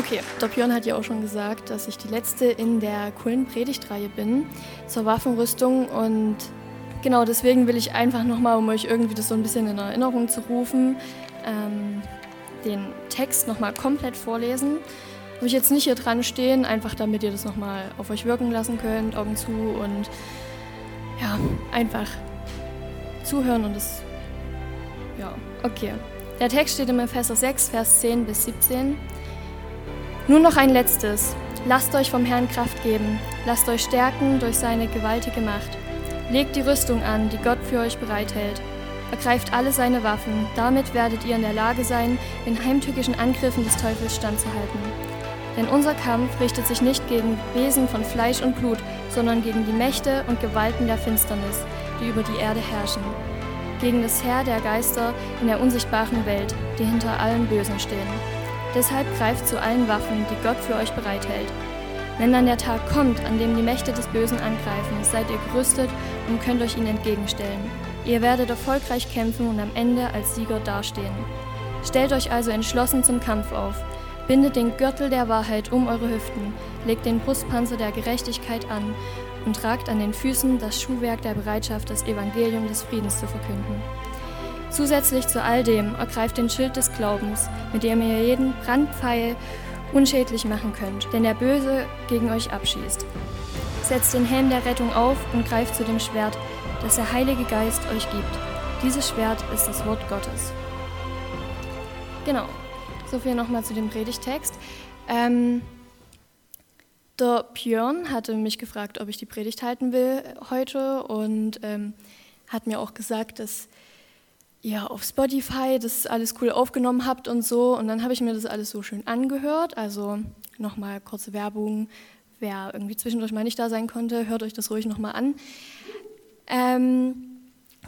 Okay, der Björn hat ja auch schon gesagt, dass ich die letzte in der coolen Predigtreihe bin zur Waffenrüstung und genau deswegen will ich einfach nochmal, um euch irgendwie das so ein bisschen in Erinnerung zu rufen, ähm, den Text nochmal komplett vorlesen. Habe ich jetzt nicht hier dran stehen, einfach damit ihr das nochmal auf euch wirken lassen könnt, Augen zu und ja, einfach zuhören und das, ja, okay. Der Text steht im Epheser 6, Vers 10 bis 17. Nun noch ein letztes. Lasst euch vom Herrn Kraft geben. Lasst euch stärken durch seine gewaltige Macht. Legt die Rüstung an, die Gott für euch bereithält. Ergreift alle seine Waffen. Damit werdet ihr in der Lage sein, den heimtückischen Angriffen des Teufels standzuhalten. Denn unser Kampf richtet sich nicht gegen Wesen von Fleisch und Blut, sondern gegen die Mächte und Gewalten der Finsternis, die über die Erde herrschen. Gegen das Heer der Geister in der unsichtbaren Welt, die hinter allem Bösen stehen. Deshalb greift zu allen Waffen, die Gott für euch bereithält. Wenn dann der Tag kommt, an dem die Mächte des Bösen angreifen, seid ihr gerüstet und könnt euch ihnen entgegenstellen. Ihr werdet erfolgreich kämpfen und am Ende als Sieger dastehen. Stellt euch also entschlossen zum Kampf auf. Bindet den Gürtel der Wahrheit um eure Hüften, legt den Brustpanzer der Gerechtigkeit an und tragt an den Füßen das Schuhwerk der Bereitschaft, das Evangelium des Friedens zu verkünden. Zusätzlich zu all dem ergreift den Schild des Glaubens, mit dem ihr jeden Brandpfeil unschädlich machen könnt, denn der Böse gegen euch abschießt. Setzt den Helm der Rettung auf und greift zu dem Schwert, das der Heilige Geist euch gibt. Dieses Schwert ist das Wort Gottes. Genau, so viel nochmal zu dem Predigtext. Ähm, der Björn hatte mich gefragt, ob ich die Predigt halten will heute und ähm, hat mir auch gesagt, dass ihr auf Spotify das alles cool aufgenommen habt und so. Und dann habe ich mir das alles so schön angehört. Also nochmal kurze Werbung. Wer irgendwie zwischendurch mal nicht da sein konnte, hört euch das ruhig nochmal an. Ähm,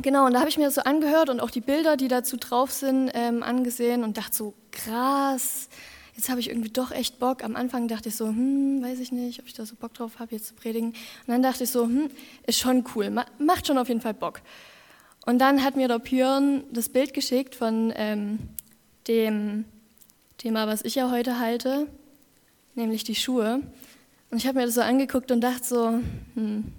genau, und da habe ich mir das so angehört und auch die Bilder, die dazu drauf sind, ähm, angesehen und dachte so, krass, jetzt habe ich irgendwie doch echt Bock. Am Anfang dachte ich so, hm, weiß ich nicht, ob ich da so Bock drauf habe, jetzt zu predigen. Und dann dachte ich so, hm, ist schon cool, macht schon auf jeden Fall Bock. Und dann hat mir der Björn das Bild geschickt von ähm, dem Thema, was ich ja heute halte, nämlich die Schuhe. Und ich habe mir das so angeguckt und dachte so, hm,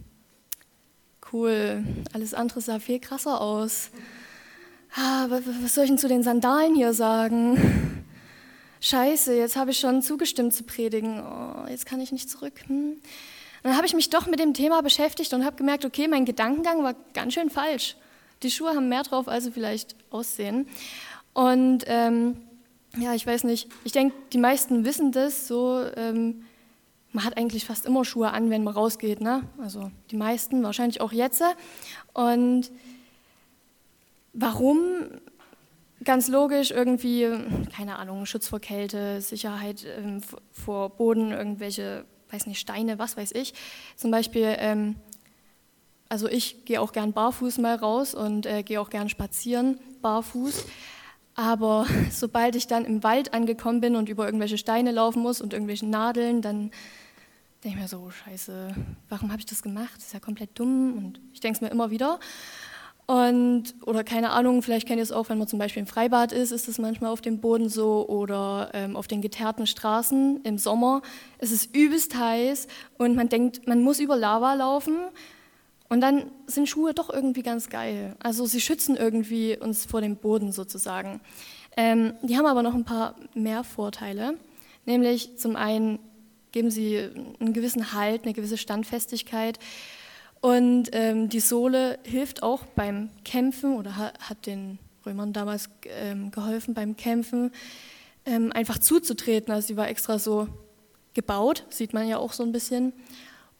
cool, alles andere sah viel krasser aus. Ah, was soll ich denn zu den Sandalen hier sagen? Scheiße, jetzt habe ich schon zugestimmt zu predigen. Oh, jetzt kann ich nicht zurück. Hm. Dann habe ich mich doch mit dem Thema beschäftigt und habe gemerkt, okay, mein Gedankengang war ganz schön falsch. Die Schuhe haben mehr drauf, als sie vielleicht aussehen. Und ähm, ja, ich weiß nicht, ich denke, die meisten wissen das so. Ähm, man hat eigentlich fast immer Schuhe an, wenn man rausgeht. Ne? Also die meisten, wahrscheinlich auch jetzt. Und warum? Ganz logisch irgendwie, keine Ahnung, Schutz vor Kälte, Sicherheit ähm, vor Boden, irgendwelche, weiß nicht, Steine, was weiß ich. Zum Beispiel ähm, also ich gehe auch gern barfuß mal raus und äh, gehe auch gern spazieren barfuß. Aber sobald ich dann im Wald angekommen bin und über irgendwelche Steine laufen muss und irgendwelche Nadeln, dann denke ich mir so, oh, scheiße, warum habe ich das gemacht? Das ist ja komplett dumm und ich denke es mir immer wieder. Und, oder keine Ahnung, vielleicht kennt ihr es auch, wenn man zum Beispiel im Freibad ist, ist es manchmal auf dem Boden so oder ähm, auf den geteerten Straßen im Sommer. Es ist übelst heiß und man denkt, man muss über Lava laufen und dann sind Schuhe doch irgendwie ganz geil. Also sie schützen irgendwie uns vor dem Boden sozusagen. Ähm, die haben aber noch ein paar mehr Vorteile. Nämlich zum einen geben sie einen gewissen Halt, eine gewisse Standfestigkeit. Und ähm, die Sohle hilft auch beim Kämpfen oder hat, den Römern damals ähm, geholfen beim Kämpfen, ähm, einfach zuzutreten. Also sie war extra so gebaut, sieht man ja auch so ein bisschen.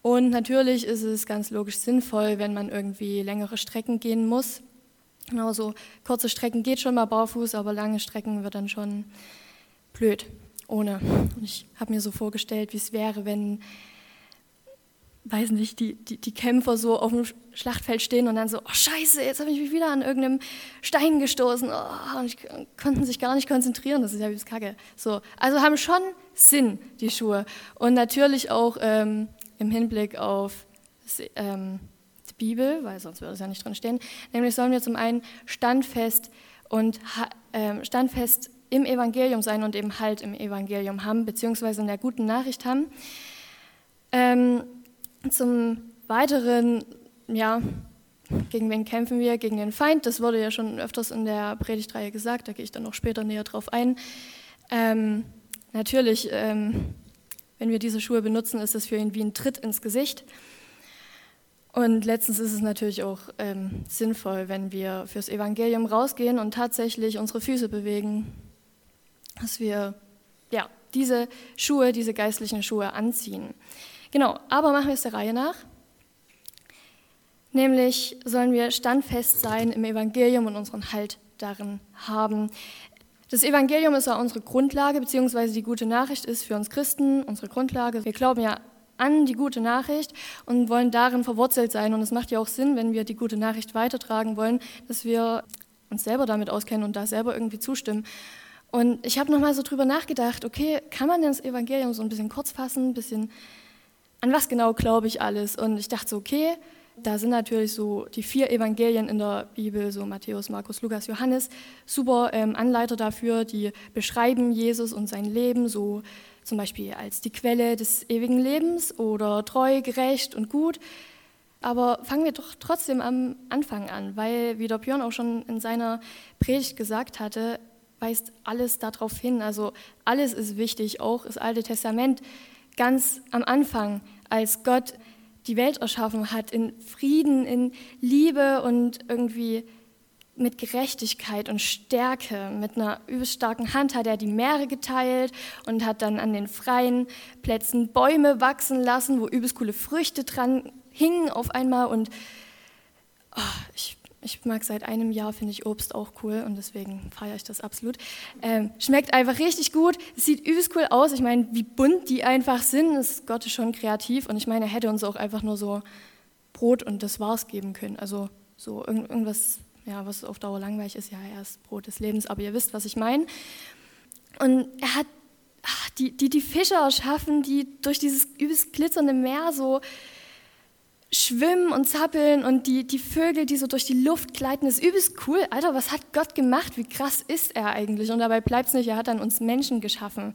Und natürlich ist es ganz logisch sinnvoll, wenn man irgendwie längere Strecken gehen muss. Genauso kurze Strecken geht schon mal barfuß, aber lange Strecken wird dann schon blöd ohne. Und ich habe mir so vorgestellt, wie es wäre, wenn, weiß nicht, die, die, die, Kämpfer so auf dem Schlachtfeld stehen und dann so, oh Scheiße, jetzt habe ich mich wieder an irgendeinem Stein gestoßen oh, und ich konnten sich gar nicht konzentrieren, das ist ja wie das Kacke. So, also haben schon Sinn, die Schuhe. Und natürlich auch ähm, im Hinblick auf ähm, die Bibel, weil sonst würde es ja nicht drin stehen. Nämlich sollen wir zum einen standfest und ähm, standfest im Evangelium sein und eben halt im Evangelium haben, beziehungsweise in der guten Nachricht haben. Ähm, zum Weiteren, ja, gegen wen kämpfen wir? Gegen den Feind. Das wurde ja schon öfters in der Predigtreihe gesagt, da gehe ich dann noch später näher drauf ein. Ähm, natürlich, ähm, wenn wir diese Schuhe benutzen, ist das für ihn wie ein Tritt ins Gesicht. Und letztens ist es natürlich auch ähm, sinnvoll, wenn wir fürs Evangelium rausgehen und tatsächlich unsere Füße bewegen, dass wir ja, diese Schuhe, diese geistlichen Schuhe anziehen. Genau, aber machen wir es der Reihe nach. Nämlich sollen wir standfest sein im Evangelium und unseren Halt darin haben. Das Evangelium ist ja unsere Grundlage, beziehungsweise die gute Nachricht ist für uns Christen unsere Grundlage. Wir glauben ja an die gute Nachricht und wollen darin verwurzelt sein. Und es macht ja auch Sinn, wenn wir die gute Nachricht weitertragen wollen, dass wir uns selber damit auskennen und da selber irgendwie zustimmen. Und ich habe nochmal so drüber nachgedacht, okay, kann man denn das Evangelium so ein bisschen kurz fassen, ein bisschen, an was genau glaube ich alles? Und ich dachte so, okay, da sind natürlich so die vier Evangelien in der Bibel, so Matthäus, Markus, Lukas, Johannes, super ähm, Anleiter dafür, die beschreiben Jesus und sein Leben, so zum Beispiel als die Quelle des ewigen Lebens oder treu, gerecht und gut. Aber fangen wir doch trotzdem am Anfang an, weil, wie der Björn auch schon in seiner Predigt gesagt hatte, weist alles darauf hin. Also alles ist wichtig, auch das Alte Testament ganz am Anfang, als Gott die Welt erschaffen hat, in Frieden, in Liebe und irgendwie mit Gerechtigkeit und Stärke, mit einer übelst starken Hand hat er die Meere geteilt und hat dann an den freien Plätzen Bäume wachsen lassen, wo übelst coole Früchte dran hingen auf einmal. Und oh, ich, ich mag seit einem Jahr, finde ich Obst auch cool und deswegen feiere ich das absolut. Ähm, schmeckt einfach richtig gut, es sieht übelst cool aus. Ich meine, wie bunt die einfach sind, ist Gott schon kreativ und ich meine, er hätte uns auch einfach nur so Brot und das war's geben können. Also so irgendwas ja, was auf Dauer langweilig ist, ja, er ist Brot des Lebens, aber ihr wisst, was ich meine. Und er hat ach, die, die, die Fische erschaffen, die durch dieses übelst glitzernde Meer so schwimmen und zappeln und die, die Vögel, die so durch die Luft gleiten, ist übelst cool. Alter, was hat Gott gemacht? Wie krass ist er eigentlich? Und dabei bleibt es nicht, er hat dann uns Menschen geschaffen.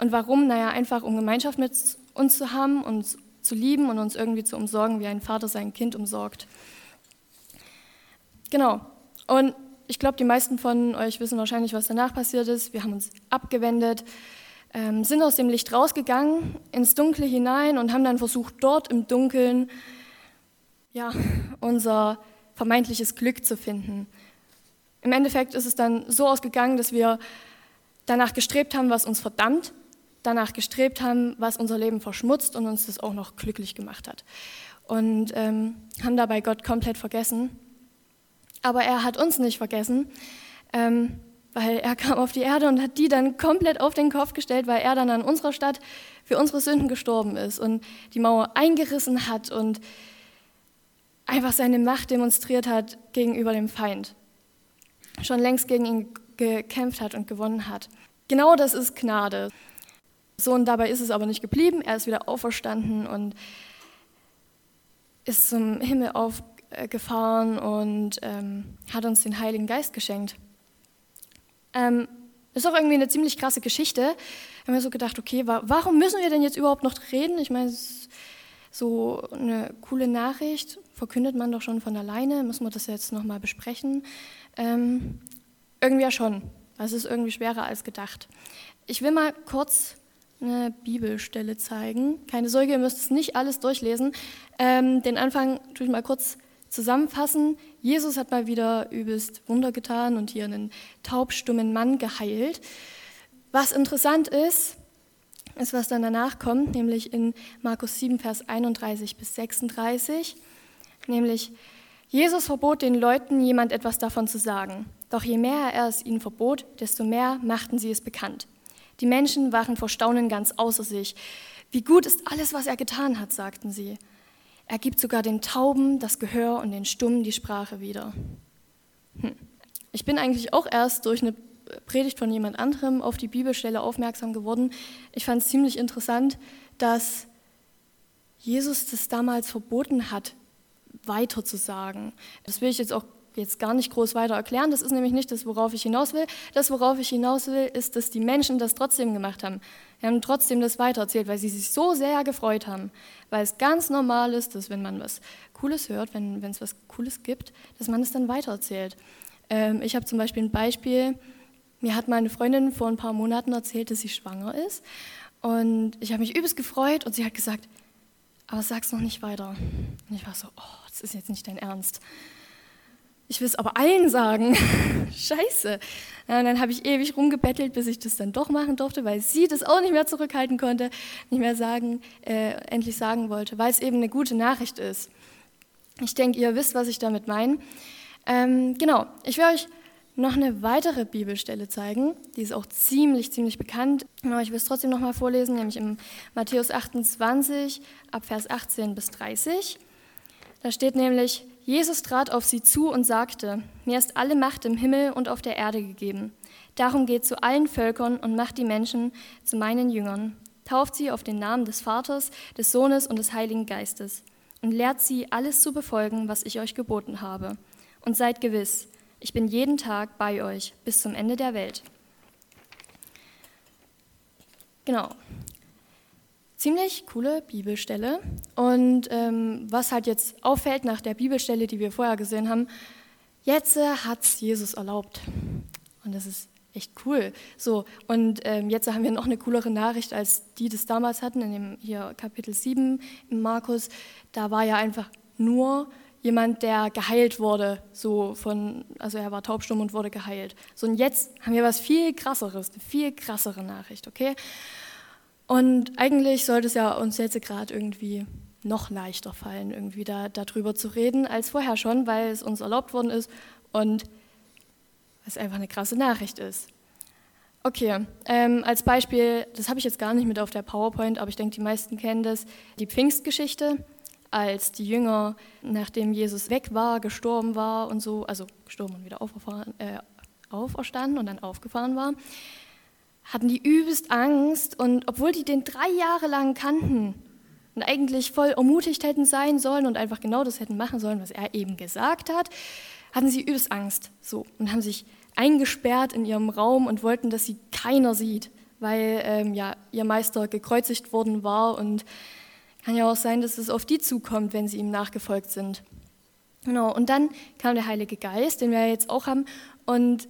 Und warum? Naja, einfach um Gemeinschaft mit uns zu haben, uns zu lieben und uns irgendwie zu umsorgen, wie ein Vater sein Kind umsorgt. Genau. Und ich glaube, die meisten von euch wissen wahrscheinlich, was danach passiert ist. Wir haben uns abgewendet, ähm, sind aus dem Licht rausgegangen, ins Dunkle hinein und haben dann versucht, dort im Dunkeln ja, unser vermeintliches Glück zu finden. Im Endeffekt ist es dann so ausgegangen, dass wir danach gestrebt haben, was uns verdammt, danach gestrebt haben, was unser Leben verschmutzt und uns das auch noch glücklich gemacht hat. Und ähm, haben dabei Gott komplett vergessen aber er hat uns nicht vergessen, ähm, weil er kam auf die Erde und hat die dann komplett auf den Kopf gestellt, weil er dann an unserer Stadt für unsere Sünden gestorben ist und die Mauer eingerissen hat und einfach seine Macht demonstriert hat gegenüber dem Feind. Schon längst gegen ihn gekämpft hat und gewonnen hat. Genau das ist Gnade. So und dabei ist es aber nicht geblieben. Er ist wieder auferstanden und ist zum Himmel aufgegangen äh, gefahren und ähm, hat uns den Heiligen Geist geschenkt. Ähm, ist auch irgendwie eine ziemlich krasse Geschichte. Ich habe mir so gedacht, okay, wa warum müssen wir denn jetzt überhaupt noch reden? Ich meine, so eine coole Nachricht verkündet man doch schon von alleine. Müssen wir das jetzt nochmal besprechen? Ähm, irgendwie ja schon. Das ist irgendwie schwerer als gedacht. Ich will mal kurz eine Bibelstelle zeigen. Keine Sorge, ihr müsst es nicht alles durchlesen. Ähm, den Anfang tue ich mal kurz zusammenfassen, Jesus hat mal wieder übelst Wunder getan und hier einen taubstummen Mann geheilt. Was interessant ist, ist, was dann danach kommt, nämlich in Markus 7, Vers 31 bis 36, nämlich Jesus verbot den Leuten, jemand etwas davon zu sagen. Doch je mehr er es ihnen verbot, desto mehr machten sie es bekannt. Die Menschen waren vor Staunen ganz außer sich. Wie gut ist alles, was er getan hat, sagten sie. Er gibt sogar den Tauben das Gehör und den Stummen die Sprache wieder. Hm. Ich bin eigentlich auch erst durch eine Predigt von jemand anderem auf die Bibelstelle aufmerksam geworden. Ich fand es ziemlich interessant, dass Jesus das damals verboten hat, weiter zu sagen. Das will ich jetzt auch jetzt gar nicht groß weiter erklären. Das ist nämlich nicht das, worauf ich hinaus will. Das, worauf ich hinaus will, ist, dass die Menschen das trotzdem gemacht haben. Sie haben trotzdem das weitererzählt, weil sie sich so sehr gefreut haben. Weil es ganz normal ist, dass wenn man was Cooles hört, wenn, es was Cooles gibt, dass man es dann weitererzählt. Ähm, ich habe zum Beispiel ein Beispiel, mir hat meine Freundin vor ein paar Monaten erzählt, dass sie schwanger ist. Und ich habe mich übelst gefreut und sie hat gesagt, aber sag's noch nicht weiter. Und ich war so, oh, das ist jetzt nicht dein Ernst. Ich will es aber allen sagen. Scheiße. Und dann habe ich ewig rumgebettelt, bis ich das dann doch machen durfte, weil sie das auch nicht mehr zurückhalten konnte, nicht mehr sagen, äh, endlich sagen wollte, weil es eben eine gute Nachricht ist. Ich denke, ihr wisst, was ich damit meine. Ähm, genau, ich will euch noch eine weitere Bibelstelle zeigen. Die ist auch ziemlich, ziemlich bekannt. Aber ich will es trotzdem noch mal vorlesen, nämlich im Matthäus 28, ab Vers 18 bis 30. Da steht nämlich, Jesus trat auf sie zu und sagte, mir ist alle Macht im Himmel und auf der Erde gegeben. Darum geht zu allen Völkern und macht die Menschen zu meinen Jüngern. Tauft sie auf den Namen des Vaters, des Sohnes und des Heiligen Geistes und lehrt sie, alles zu befolgen, was ich euch geboten habe. Und seid gewiss, ich bin jeden Tag bei euch bis zum Ende der Welt. Genau. Ziemlich coole Bibelstelle. Und ähm, was halt jetzt auffällt nach der Bibelstelle, die wir vorher gesehen haben, jetzt äh, hat es Jesus erlaubt. Und das ist echt cool. So, und ähm, jetzt haben wir noch eine coolere Nachricht, als die das damals hatten, in dem hier Kapitel 7 im Markus. Da war ja einfach nur jemand, der geheilt wurde, so von, also er war taubstumm und wurde geheilt. So und jetzt haben wir was viel krasseres, eine viel krassere Nachricht, okay? Und eigentlich sollte es ja uns jetzt gerade irgendwie noch leichter fallen, irgendwie da, darüber zu reden als vorher schon, weil es uns erlaubt worden ist und es einfach eine krasse Nachricht ist. Okay, ähm, als Beispiel, das habe ich jetzt gar nicht mit auf der PowerPoint, aber ich denke, die meisten kennen das, die Pfingstgeschichte als die Jünger, nachdem Jesus weg war, gestorben war und so, also gestorben und wieder äh, auferstanden und dann aufgefahren war, hatten die übelst Angst und obwohl die den drei Jahre lang kannten und eigentlich voll ermutigt hätten sein sollen und einfach genau das hätten machen sollen, was er eben gesagt hat, hatten sie übelst Angst so und haben sich eingesperrt in ihrem Raum und wollten, dass sie keiner sieht, weil ähm, ja ihr Meister gekreuzigt worden war und kann ja auch sein, dass es auf die zukommt, wenn sie ihm nachgefolgt sind. Genau, und dann kam der Heilige Geist, den wir jetzt auch haben, und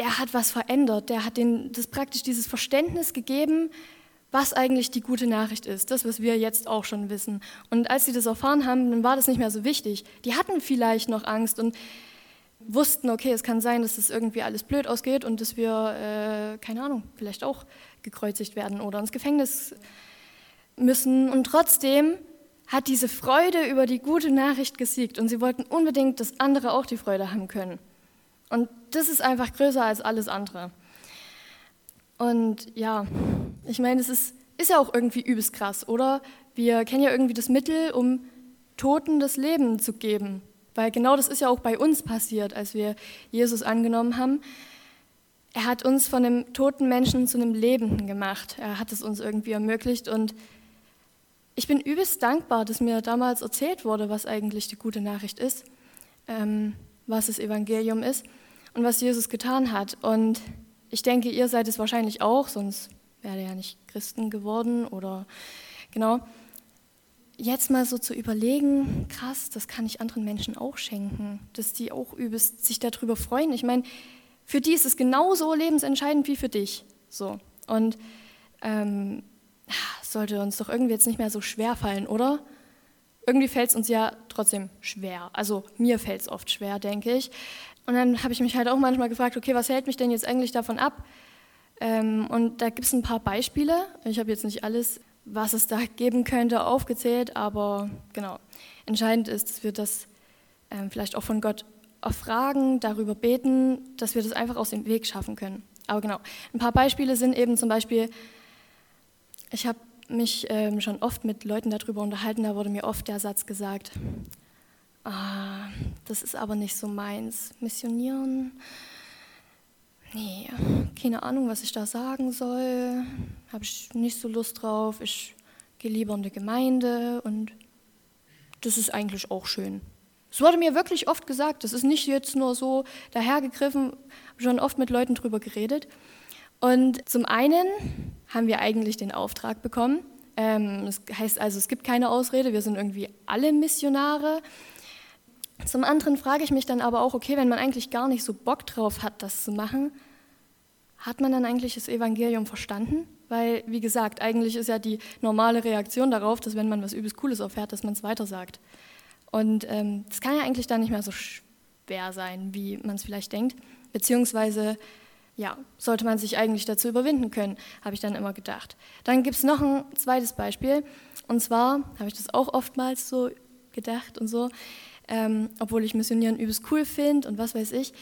der hat was verändert. Der hat den, das praktisch dieses Verständnis gegeben, was eigentlich die gute Nachricht ist, das, was wir jetzt auch schon wissen. Und als sie das erfahren haben, dann war das nicht mehr so wichtig. Die hatten vielleicht noch Angst und wussten, okay, es kann sein, dass es das irgendwie alles blöd ausgeht und dass wir, äh, keine Ahnung, vielleicht auch gekreuzigt werden oder ins Gefängnis müssen. Und trotzdem hat diese Freude über die gute Nachricht gesiegt und sie wollten unbedingt, dass andere auch die Freude haben können. Und das ist einfach größer als alles andere. Und ja, ich meine, es ist, ist ja auch irgendwie übelst krass, oder? Wir kennen ja irgendwie das Mittel, um Toten das Leben zu geben. Weil genau das ist ja auch bei uns passiert, als wir Jesus angenommen haben. Er hat uns von einem toten Menschen zu einem Lebenden gemacht. Er hat es uns irgendwie ermöglicht und ich bin übelst dankbar, dass mir damals erzählt wurde, was eigentlich die gute Nachricht ist, ähm, was das Evangelium ist und was Jesus getan hat. Und ich denke, ihr seid es wahrscheinlich auch, sonst wäre er ja nicht Christen geworden oder genau. Jetzt mal so zu überlegen, krass, das kann ich anderen Menschen auch schenken, dass die auch übelst sich darüber freuen. Ich meine, für die ist es genauso lebensentscheidend wie für dich. So. Und ähm, sollte uns doch irgendwie jetzt nicht mehr so schwer fallen, oder? Irgendwie fällt es uns ja trotzdem schwer. Also mir fällt es oft schwer, denke ich. Und dann habe ich mich halt auch manchmal gefragt, okay, was hält mich denn jetzt eigentlich davon ab? Ähm, und da gibt es ein paar Beispiele. Ich habe jetzt nicht alles, was es da geben könnte, aufgezählt, aber genau. Entscheidend ist, dass wir das ähm, vielleicht auch von Gott erfragen, darüber beten, dass wir das einfach aus dem Weg schaffen können. Aber genau, ein paar Beispiele sind eben zum Beispiel, ich habe mich ähm, schon oft mit Leuten darüber unterhalten, da wurde mir oft der Satz gesagt, ah, das ist aber nicht so meins. Missionieren, nee, keine Ahnung, was ich da sagen soll, habe ich nicht so Lust drauf, ich gehe lieber in die Gemeinde und das ist eigentlich auch schön. Es wurde mir wirklich oft gesagt, das ist nicht jetzt nur so dahergegriffen, schon oft mit Leuten drüber geredet. Und zum einen haben wir eigentlich den Auftrag bekommen. Ähm, das heißt also, es gibt keine Ausrede, wir sind irgendwie alle Missionare. Zum anderen frage ich mich dann aber auch, okay, wenn man eigentlich gar nicht so Bock drauf hat, das zu machen, hat man dann eigentlich das Evangelium verstanden? Weil, wie gesagt, eigentlich ist ja die normale Reaktion darauf, dass wenn man was übelst Cooles erfährt, dass man es weitersagt. Und ähm, das kann ja eigentlich dann nicht mehr so schwer sein, wie man es vielleicht denkt. Beziehungsweise, ja, sollte man sich eigentlich dazu überwinden können, habe ich dann immer gedacht. Dann gibt es noch ein zweites Beispiel. Und zwar habe ich das auch oftmals so gedacht und so, ähm, obwohl ich Missionieren übelst cool finde und was weiß ich.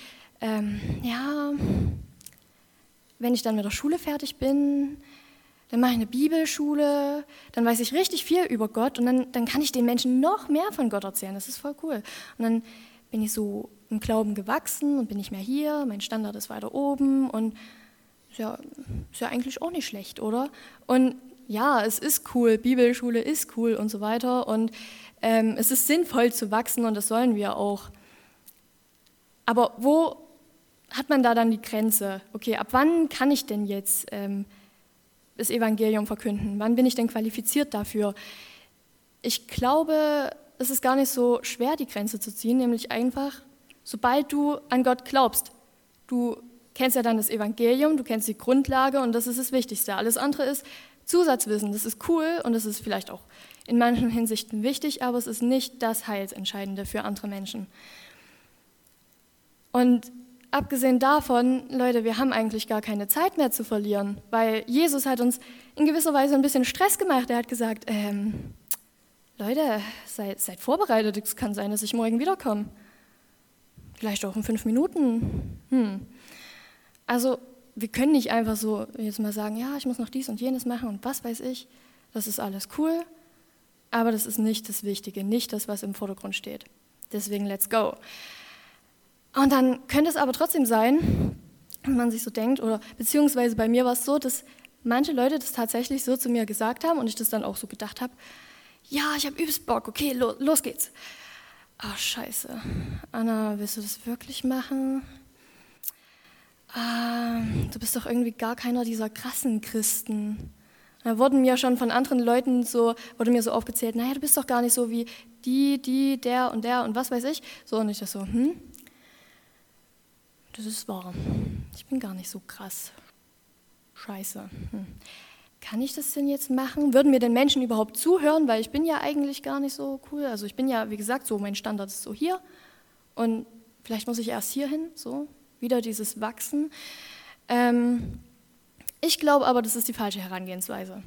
Ähm, ja, wenn ich dann mit der Schule fertig bin, dann mache ich eine Bibelschule, dann weiß ich richtig viel über Gott und dann, dann kann ich den Menschen noch mehr von Gott erzählen. Das ist voll cool. Und dann bin ich so im Glauben gewachsen und bin nicht mehr hier, mein Standard ist weiter oben und ist ja, ist ja eigentlich auch nicht schlecht, oder? Und ja, es ist cool, Bibelschule ist cool und so weiter und ähm, es ist sinnvoll zu wachsen und das sollen wir auch. Aber wo hat man da dann die Grenze? Okay, ab wann kann ich denn jetzt ähm, das Evangelium verkünden? Wann bin ich denn qualifiziert dafür? Ich glaube, es ist gar nicht so schwer, die Grenze zu ziehen, nämlich einfach, sobald du an Gott glaubst. Du kennst ja dann das Evangelium, du kennst die Grundlage und das ist das Wichtigste. Alles andere ist Zusatzwissen. Das ist cool und das ist vielleicht auch in manchen Hinsichten wichtig, aber es ist nicht das Heilsentscheidende für andere Menschen. Und abgesehen davon, Leute, wir haben eigentlich gar keine Zeit mehr zu verlieren, weil Jesus hat uns in gewisser Weise ein bisschen Stress gemacht. Er hat gesagt, ähm, Leute, seid, seid vorbereitet, es kann sein, dass ich morgen wiederkomme. Vielleicht auch in fünf Minuten. Hm. Also wir können nicht einfach so jetzt mal sagen, ja, ich muss noch dies und jenes machen und was weiß ich. Das ist alles cool, aber das ist nicht das Wichtige, nicht das, was im Vordergrund steht. Deswegen let's go. Und dann könnte es aber trotzdem sein, wenn man sich so denkt, oder beziehungsweise bei mir war es so, dass manche Leute das tatsächlich so zu mir gesagt haben und ich das dann auch so gedacht habe, ja, ich habe übelst Bock, okay, los, los geht's. Ach, scheiße. Anna, willst du das wirklich machen? Ah, du bist doch irgendwie gar keiner dieser krassen Christen. Da wurden mir schon von anderen Leuten so, wurde mir so aufgezählt, naja, du bist doch gar nicht so wie die, die, der und der und was weiß ich. So, und ich das so, hm, das ist wahr. Ich bin gar nicht so krass. Scheiße. Hm. Kann ich das denn jetzt machen? Würden mir denn Menschen überhaupt zuhören? Weil ich bin ja eigentlich gar nicht so cool. Also ich bin ja, wie gesagt, so, mein Standard ist so hier. Und vielleicht muss ich erst hier hin, so, wieder dieses Wachsen. Ähm, ich glaube aber, das ist die falsche Herangehensweise.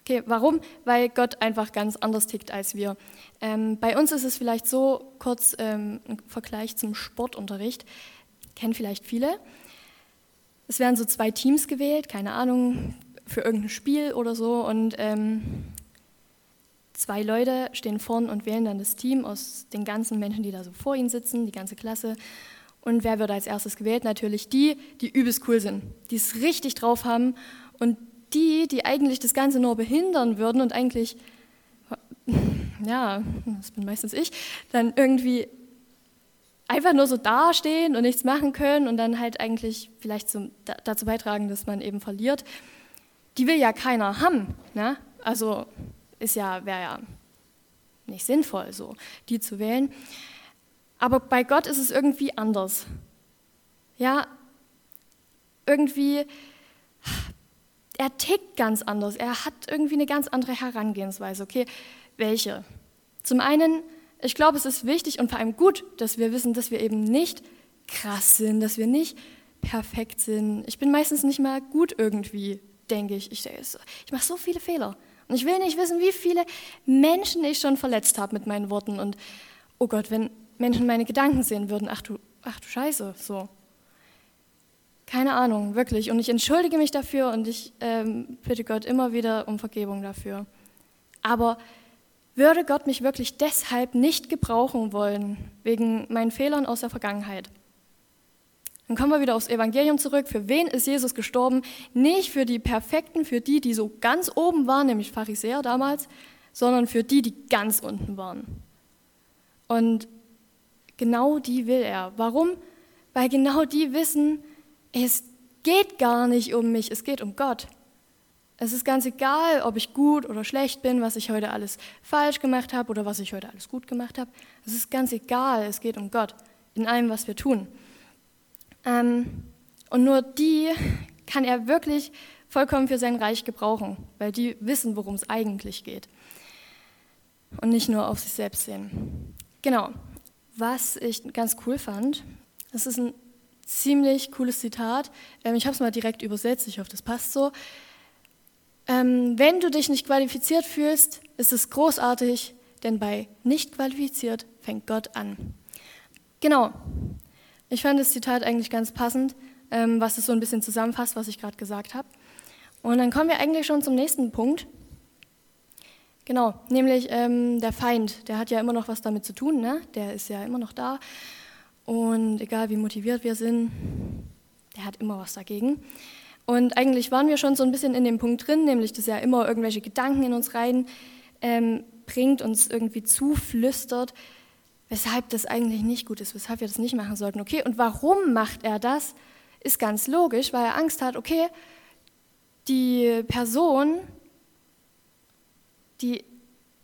Okay, warum? Weil Gott einfach ganz anders tickt als wir. Ähm, bei uns ist es vielleicht so, kurz ähm, ein Vergleich zum Sportunterricht kennen vielleicht viele. Es werden so zwei Teams gewählt, keine Ahnung, für irgendein Spiel oder so. Und ähm, zwei Leute stehen vorn und wählen dann das Team aus den ganzen Menschen, die da so vor ihnen sitzen, die ganze Klasse. Und wer wird als erstes gewählt? Natürlich die, die übelst cool sind, die es richtig drauf haben. Und die, die eigentlich das Ganze nur behindern würden und eigentlich, ja, das bin meistens ich, dann irgendwie einfach nur so dastehen und nichts machen können und dann halt eigentlich vielleicht zum, dazu beitragen, dass man eben verliert, die will ja keiner haben. Ne? Also ist ja, wäre ja nicht sinnvoll, so die zu wählen. Aber bei Gott ist es irgendwie anders. Ja, irgendwie, er tickt ganz anders. Er hat irgendwie eine ganz andere Herangehensweise. Okay, welche? Zum einen ich glaube, es ist wichtig und vor allem gut, dass wir wissen, dass wir eben nicht krass sind, dass wir nicht perfekt sind. Ich bin meistens nicht mal gut irgendwie, denke ich. Ich, ich mache so viele Fehler. Und ich will nicht wissen, wie viele Menschen ich schon verletzt habe mit meinen Worten. Und oh Gott, wenn Menschen meine Gedanken sehen würden, ach du, ach du Scheiße, so. Keine Ahnung, wirklich. Und ich entschuldige mich dafür und ich ähm, bitte Gott immer wieder um Vergebung dafür. Aber würde Gott mich wirklich deshalb nicht gebrauchen wollen, wegen meinen Fehlern aus der Vergangenheit? Dann kommen wir wieder aufs Evangelium zurück. Für wen ist Jesus gestorben? Nicht für die Perfekten, für die, die so ganz oben waren, nämlich Pharisäer damals, sondern für die, die ganz unten waren. Und Genau die will er. Warum? Weil genau die wissen, es geht gar nicht um mich, es geht um Gott. Es ist ganz egal, ob ich gut oder schlecht bin, was ich heute alles falsch gemacht habe oder was ich heute alles gut gemacht habe. Es ist ganz egal, es geht um Gott in allem, was wir tun. Ähm, und nur die kann er wirklich vollkommen für sein Reich gebrauchen, weil die wissen, worum es eigentlich geht. Und nicht nur auf sich selbst sehen. Genau. Was ich ganz cool fand, das ist ein ziemlich cooles Zitat. Ähm, ich habe es mal direkt übersetzt, ich hoffe, das passt so. Ähm, wenn du dich nicht qualifiziert fühlst, ist es großartig, denn bei nicht qualifiziert fängt Gott an. Genau. Ich fand das Zitat eigentlich ganz passend, ähm, was es so ein bisschen zusammenfasst, was ich gerade gesagt habe. Und dann kommen wir eigentlich schon zum nächsten Punkt. Genau, nämlich ähm, der Feind, der hat ja immer noch was damit zu tun, ne? der ist ja immer noch da. Und egal wie motiviert wir sind, der hat immer was dagegen. Und eigentlich waren wir schon so ein bisschen in dem Punkt drin, nämlich dass er immer irgendwelche Gedanken in uns rein ähm, bringt, uns irgendwie zuflüstert, weshalb das eigentlich nicht gut ist, weshalb wir das nicht machen sollten. Okay, und warum macht er das? Ist ganz logisch, weil er Angst hat, okay, die Person, die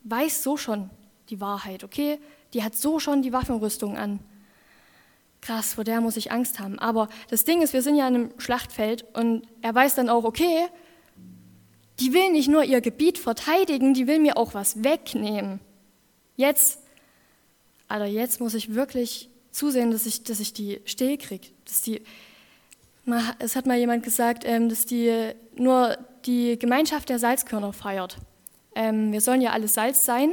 weiß so schon die Wahrheit, okay, die hat so schon die Waffenrüstung an krass, vor der muss ich Angst haben. Aber das Ding ist, wir sind ja in einem Schlachtfeld und er weiß dann auch, okay, die will nicht nur ihr Gebiet verteidigen, die will mir auch was wegnehmen. Jetzt, Alter, jetzt muss ich wirklich zusehen, dass ich, dass ich die still kriege. Dass die, es hat mal jemand gesagt, ähm, dass die nur die Gemeinschaft der Salzkörner feiert. Ähm, wir sollen ja alles Salz sein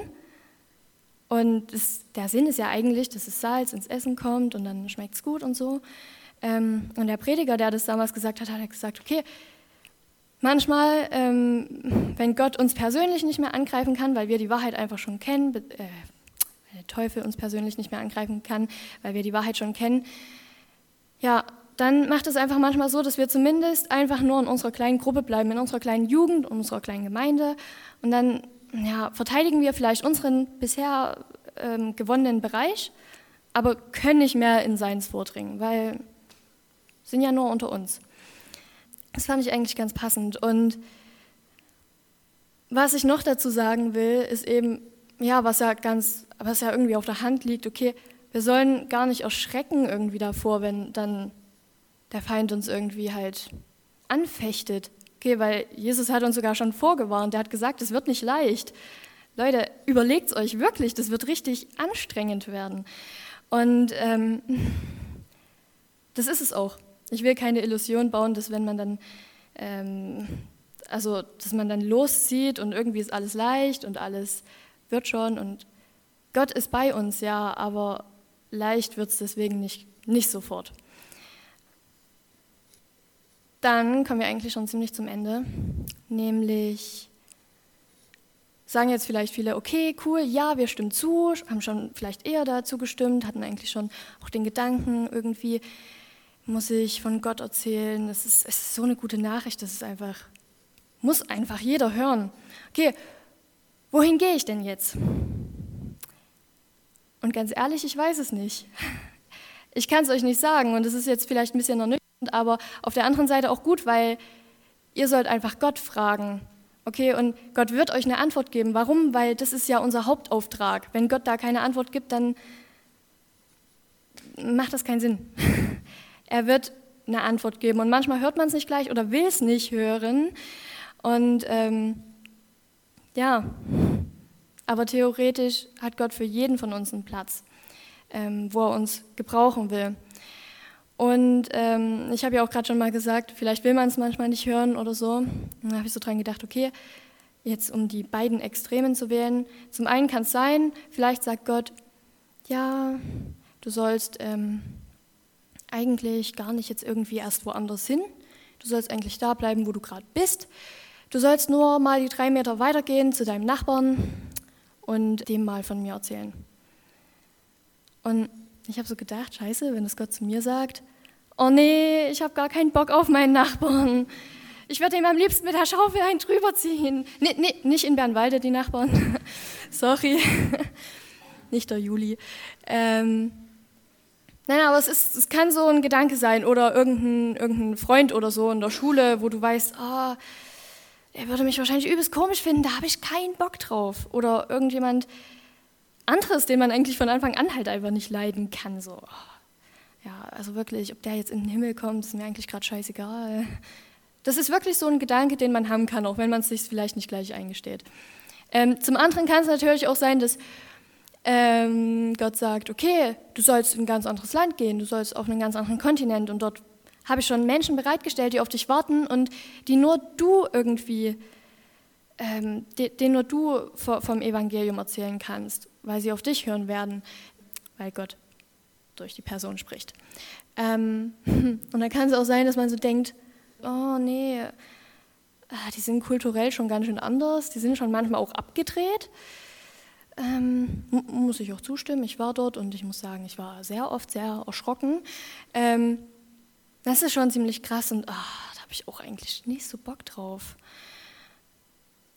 und das, der Sinn ist ja eigentlich, dass das Salz ins Essen kommt und dann schmeckt es gut und so. Ähm, und der Prediger, der das damals gesagt hat, hat gesagt, okay, manchmal, ähm, wenn Gott uns persönlich nicht mehr angreifen kann, weil wir die Wahrheit einfach schon kennen, äh, der Teufel uns persönlich nicht mehr angreifen kann, weil wir die Wahrheit schon kennen, ja, dann macht es einfach manchmal so, dass wir zumindest einfach nur in unserer kleinen Gruppe bleiben, in unserer kleinen Jugend, in unserer kleinen Gemeinde. Und dann ja, verteidigen wir vielleicht unseren bisher ähm, gewonnenen Bereich, aber können nicht mehr in seins vordringen, weil sind ja nur unter uns. Das fand ich eigentlich ganz passend. Und was ich noch dazu sagen will, ist eben, ja, was ja ganz, was ja irgendwie auf der Hand liegt, okay, wir sollen gar nicht erschrecken irgendwie davor, wenn dann der Feind uns irgendwie halt anfechtet. Okay, weil Jesus hat uns sogar schon vorgewarnt. Er hat gesagt, es wird nicht leicht. Leute, überlegt euch wirklich, das wird richtig anstrengend werden. Und ähm, das ist es auch. Ich will keine Illusion bauen, dass wenn man dann, ähm, also dass man dann loszieht und irgendwie ist alles leicht und alles wird schon und Gott ist bei uns, ja, aber leicht wird es deswegen nicht, nicht sofort. Dann kommen wir eigentlich schon ziemlich zum Ende, nämlich sagen jetzt vielleicht viele, okay, cool, ja, wir stimmen zu, haben schon vielleicht eher dazu gestimmt, hatten eigentlich schon auch den Gedanken, irgendwie muss ich von Gott erzählen, es ist, es ist so eine gute Nachricht, das ist einfach, muss einfach jeder hören. Okay, wohin gehe ich denn jetzt? Und ganz ehrlich, ich weiß es nicht. Ich kann es euch nicht sagen und es ist jetzt vielleicht ein bisschen ernüchternd aber auf der anderen Seite auch gut, weil ihr sollt einfach Gott fragen. Okay, und Gott wird euch eine Antwort geben. Warum? Weil das ist ja unser Hauptauftrag. Wenn Gott da keine Antwort gibt, dann macht das keinen Sinn. er wird eine Antwort geben. Und manchmal hört man es nicht gleich oder will es nicht hören. Und ähm, ja, aber theoretisch hat Gott für jeden von uns einen Platz, ähm, wo er uns gebrauchen will. Und ähm, ich habe ja auch gerade schon mal gesagt, vielleicht will man es manchmal nicht hören oder so. Da habe ich so dran gedacht, okay, jetzt um die beiden Extremen zu wählen. Zum einen kann es sein, vielleicht sagt Gott, ja, du sollst ähm, eigentlich gar nicht jetzt irgendwie erst woanders hin. Du sollst eigentlich da bleiben, wo du gerade bist. Du sollst nur mal die drei Meter weitergehen zu deinem Nachbarn und dem mal von mir erzählen. Und ich habe so gedacht, scheiße, wenn das Gott zu mir sagt, oh nee, ich habe gar keinen Bock auf meinen Nachbarn. Ich würde ihm am liebsten mit der Schaufel einen drüber ziehen. Nee, nee, nicht in Bernwalde, die Nachbarn. Sorry. nicht der Juli. Ähm, Nein, aber es, ist, es kann so ein Gedanke sein oder irgendein, irgendein Freund oder so in der Schule, wo du weißt, oh, er würde mich wahrscheinlich übelst komisch finden, da habe ich keinen Bock drauf. Oder irgendjemand anderes, den man eigentlich von Anfang an halt einfach nicht leiden kann. So, ja, also wirklich, ob der jetzt in den Himmel kommt, ist mir eigentlich gerade scheißegal. Das ist wirklich so ein Gedanke, den man haben kann, auch wenn man es sich vielleicht nicht gleich eingesteht. Ähm, zum anderen kann es natürlich auch sein, dass ähm, Gott sagt, okay, du sollst in ein ganz anderes Land gehen, du sollst auf einen ganz anderen Kontinent und dort habe ich schon Menschen bereitgestellt, die auf dich warten und die nur du irgendwie, ähm, denen nur du vom Evangelium erzählen kannst, weil sie auf dich hören werden, weil Gott durch die Person spricht. Ähm, und dann kann es auch sein, dass man so denkt, oh nee, ah, die sind kulturell schon ganz schön anders, die sind schon manchmal auch abgedreht. Ähm, muss ich auch zustimmen, ich war dort und ich muss sagen, ich war sehr oft sehr erschrocken. Ähm, das ist schon ziemlich krass und oh, da habe ich auch eigentlich nicht so Bock drauf.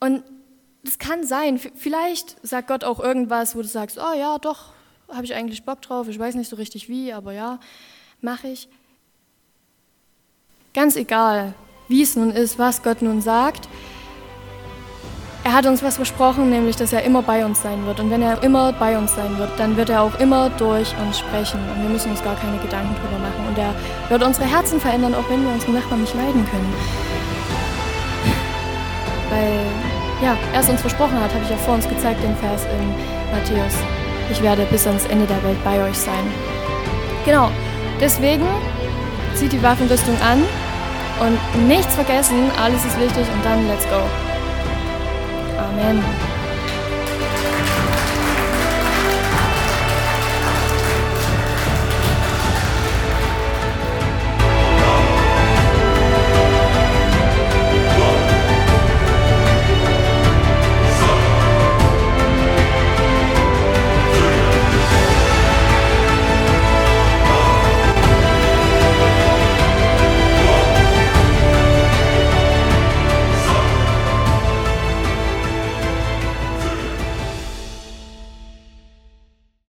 Und das kann sein, vielleicht sagt Gott auch irgendwas, wo du sagst, oh ja, doch, habe ich eigentlich Bock drauf, ich weiß nicht so richtig wie, aber ja, mache ich. Ganz egal, wie es nun ist, was Gott nun sagt, er hat uns was versprochen, nämlich, dass er immer bei uns sein wird. Und wenn er immer bei uns sein wird, dann wird er auch immer durch uns sprechen. Und wir müssen uns gar keine Gedanken drüber machen. Und er wird unsere Herzen verändern, auch wenn wir unseren Nachbarn nicht leiden können. Ja, er es uns versprochen hat, habe ich ja vor uns gezeigt, den Vers in Matthäus. Ich werde bis ans Ende der Welt bei euch sein. Genau, deswegen zieht die Waffenrüstung an und nichts vergessen, alles ist wichtig und dann let's go. Amen.